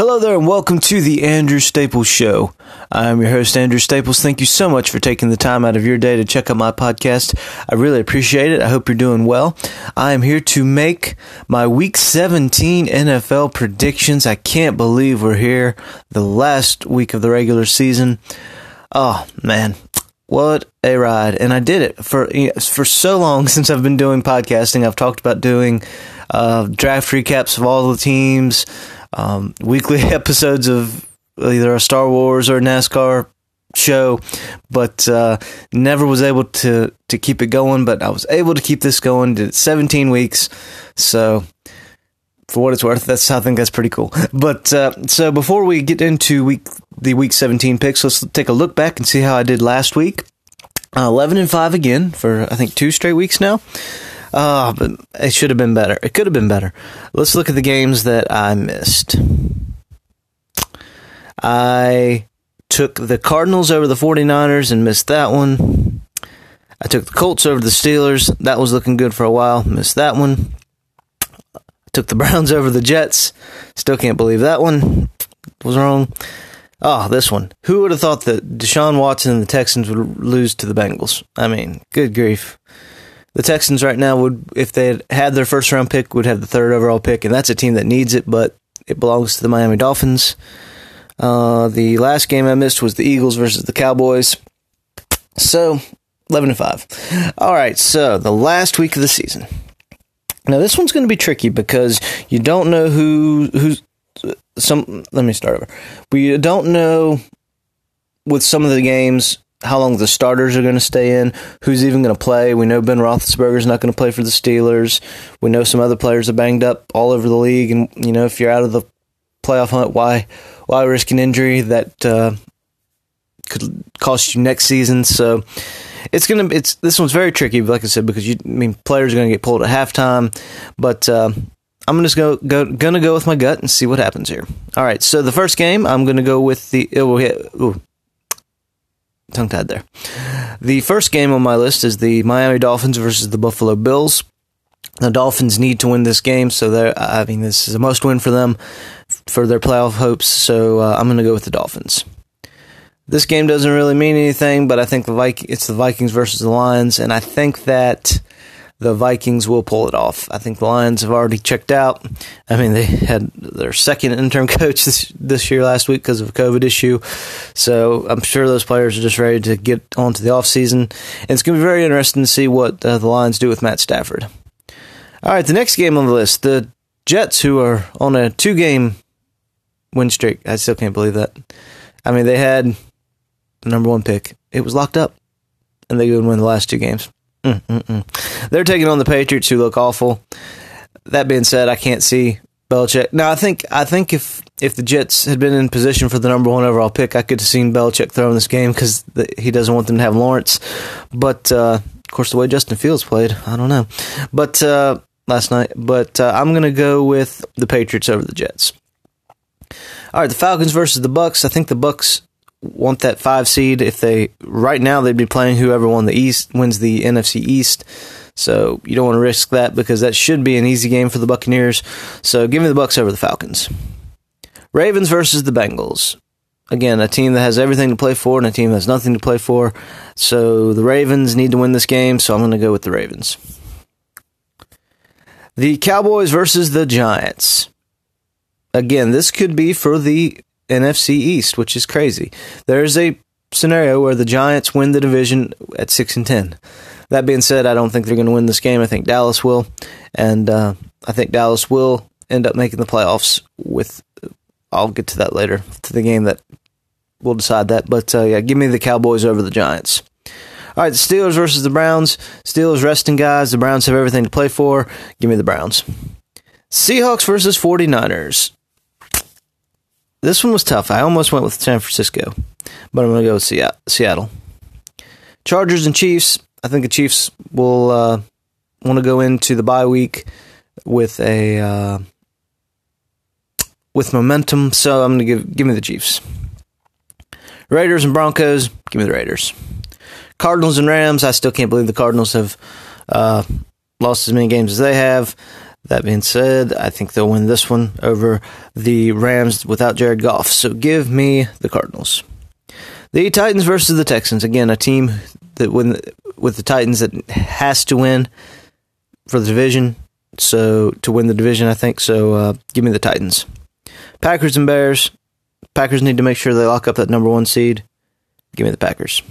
Hello there, and welcome to the Andrew Staples Show. I'm your host, Andrew Staples. Thank you so much for taking the time out of your day to check out my podcast. I really appreciate it. I hope you're doing well. I am here to make my Week 17 NFL predictions. I can't believe we're here, the last week of the regular season. Oh, man. What a ride. And I did it for, for so long since I've been doing podcasting. I've talked about doing uh, draft recaps of all the teams um, weekly episodes of either a Star Wars or NASCAR show, but uh, never was able to to keep it going. But I was able to keep this going. Did 17 weeks, so for what it's worth, that's I think that's pretty cool. But uh, so before we get into week the week 17 picks, let's take a look back and see how I did last week. Uh, 11 and five again for I think two straight weeks now. Oh, but it should have been better. It could have been better. Let's look at the games that I missed. I took the Cardinals over the 49ers and missed that one. I took the Colts over the Steelers. That was looking good for a while. Missed that one. I took the Browns over the Jets. Still can't believe that one was wrong. Oh, this one. Who would have thought that Deshaun Watson and the Texans would lose to the Bengals? I mean, good grief the Texans right now would, if they had had their first round pick, would have the third overall pick, and that's a team that needs it, but it belongs to the Miami Dolphins. Uh, the last game I missed was the Eagles versus the Cowboys. So, 11 to 5. All right, so the last week of the season. Now, this one's going to be tricky because you don't know who who's some. Let me start over. We don't know with some of the games how long the starters are going to stay in, who's even going to play. We know Ben Roethlisberger's not going to play for the Steelers. We know some other players are banged up all over the league, and you know if you're out of the playoff hunt, why why risk an injury that uh, could cost you next season? So it's gonna it's this one's very tricky, like I said, because you I mean players are going to get pulled at halftime, but. Uh, I'm just go, go gonna go with my gut and see what happens here. All right, so the first game I'm gonna go with the oh, ooh, tongue tied there. The first game on my list is the Miami Dolphins versus the Buffalo Bills. The Dolphins need to win this game, so they I mean this is a must win for them for their playoff hopes. So uh, I'm going to go with the Dolphins. This game doesn't really mean anything, but I think the it's the Vikings versus the Lions, and I think that the Vikings will pull it off. I think the Lions have already checked out. I mean, they had their second interim coach this, this year last week because of a COVID issue. So I'm sure those players are just ready to get on to the offseason. And it's going to be very interesting to see what uh, the Lions do with Matt Stafford. All right, the next game on the list the Jets, who are on a two game win streak. I still can't believe that. I mean, they had the number one pick, it was locked up, and they would win the last two games. Mm-mm-mm. They're taking on the Patriots, who look awful. That being said, I can't see Belichick. Now, I think I think if if the Jets had been in position for the number one overall pick, I could have seen Belichick throwing this game because he doesn't want them to have Lawrence. But uh, of course, the way Justin Fields played, I don't know. But uh, last night, but uh, I'm to go with the Patriots over the Jets. All right, the Falcons versus the Bucks. I think the Bucks want that five seed. If they right now they'd be playing whoever won the East wins the NFC East. So you don't want to risk that because that should be an easy game for the Buccaneers. So give me the Bucks over the Falcons. Ravens versus the Bengals. Again, a team that has everything to play for and a team that has nothing to play for. So the Ravens need to win this game, so I'm going to go with the Ravens. The Cowboys versus the Giants. Again, this could be for the NFC East, which is crazy. There's a scenario where the Giants win the division at six and ten. That being said, I don't think they're going to win this game. I think Dallas will, and uh, I think Dallas will end up making the playoffs. With I'll get to that later to the game that will decide that. But uh, yeah, give me the Cowboys over the Giants. All right, the Steelers versus the Browns. Steelers resting guys. The Browns have everything to play for. Give me the Browns. Seahawks versus 49ers. This one was tough. I almost went with San Francisco, but I'm going to go with Seattle. Chargers and Chiefs. I think the Chiefs will uh, want to go into the bye week with a uh, with momentum. So I'm going to give give me the Chiefs. Raiders and Broncos. Give me the Raiders. Cardinals and Rams. I still can't believe the Cardinals have uh, lost as many games as they have. That being said, I think they'll win this one over the Rams without Jared Goff. So give me the Cardinals. The Titans versus the Texans. Again, a team that win with the Titans that has to win for the division. So to win the division, I think. So uh, give me the Titans. Packers and Bears. Packers need to make sure they lock up that number one seed. Give me the Packers.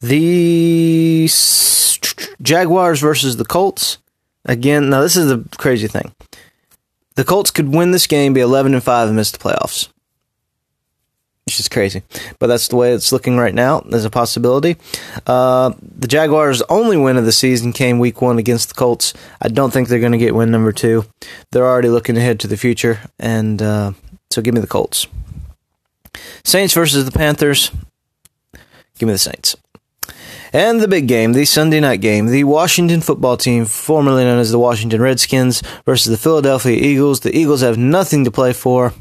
The Jaguars versus the Colts. Again, now this is the crazy thing. The Colts could win this game, be 11 and 5, and miss the playoffs. It's just crazy. But that's the way it's looking right now. There's a possibility. Uh, the Jaguars' only win of the season came week one against the Colts. I don't think they're going to get win number two. They're already looking ahead to the future. And uh, so give me the Colts. Saints versus the Panthers. Give me the Saints. And the big game, the Sunday night game, the Washington football team, formerly known as the Washington Redskins, versus the Philadelphia Eagles. The Eagles have nothing to play for.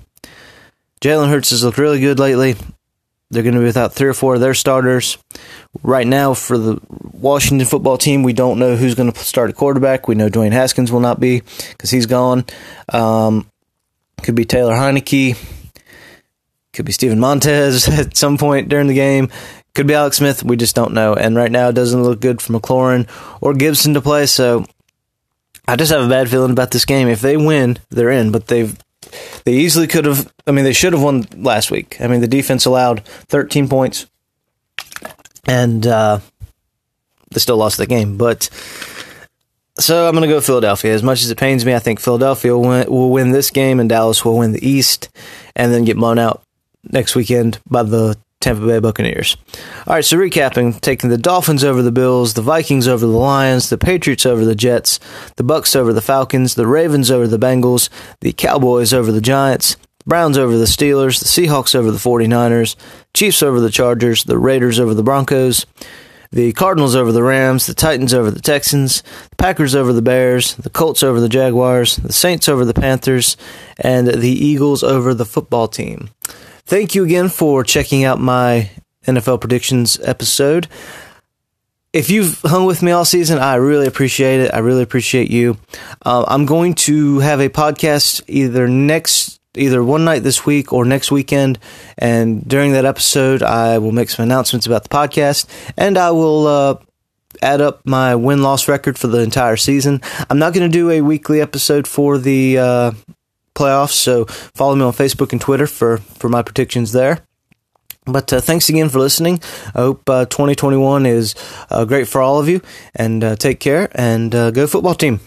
Jalen Hurts has looked really good lately. They're going to be without three or four of their starters. Right now, for the Washington football team, we don't know who's going to start a quarterback. We know Dwayne Haskins will not be because he's gone. Um, could be Taylor Heinicke. Could be Steven Montez at some point during the game. Could be Alex Smith. We just don't know. And right now, it doesn't look good for McLaurin or Gibson to play. So I just have a bad feeling about this game. If they win, they're in. But they've they easily could have. I mean, they should have won last week. I mean, the defense allowed 13 points, and uh, they still lost the game. But so I'm going to go Philadelphia. As much as it pains me, I think Philadelphia will win, will win this game, and Dallas will win the East, and then get blown out next weekend by the Tampa Bay Buccaneers. All right, so recapping, taking the Dolphins over the Bills, the Vikings over the Lions, the Patriots over the Jets, the Bucks over the Falcons, the Ravens over the Bengals, the Cowboys over the Giants, Browns over the Steelers, the Seahawks over the 49ers, Chiefs over the Chargers, the Raiders over the Broncos, the Cardinals over the Rams, the Titans over the Texans, the Packers over the Bears, the Colts over the Jaguars, the Saints over the Panthers, and the Eagles over the football team. Thank you again for checking out my NFL predictions episode. If you've hung with me all season, I really appreciate it. I really appreciate you. Uh, I'm going to have a podcast either next, either one night this week or next weekend. And during that episode, I will make some announcements about the podcast and I will, uh, add up my win loss record for the entire season. I'm not going to do a weekly episode for the uh, playoffs. So follow me on Facebook and Twitter for, for my predictions there. But uh, thanks again for listening. I hope uh, 2021 is uh, great for all of you. And uh, take care and uh, go football team.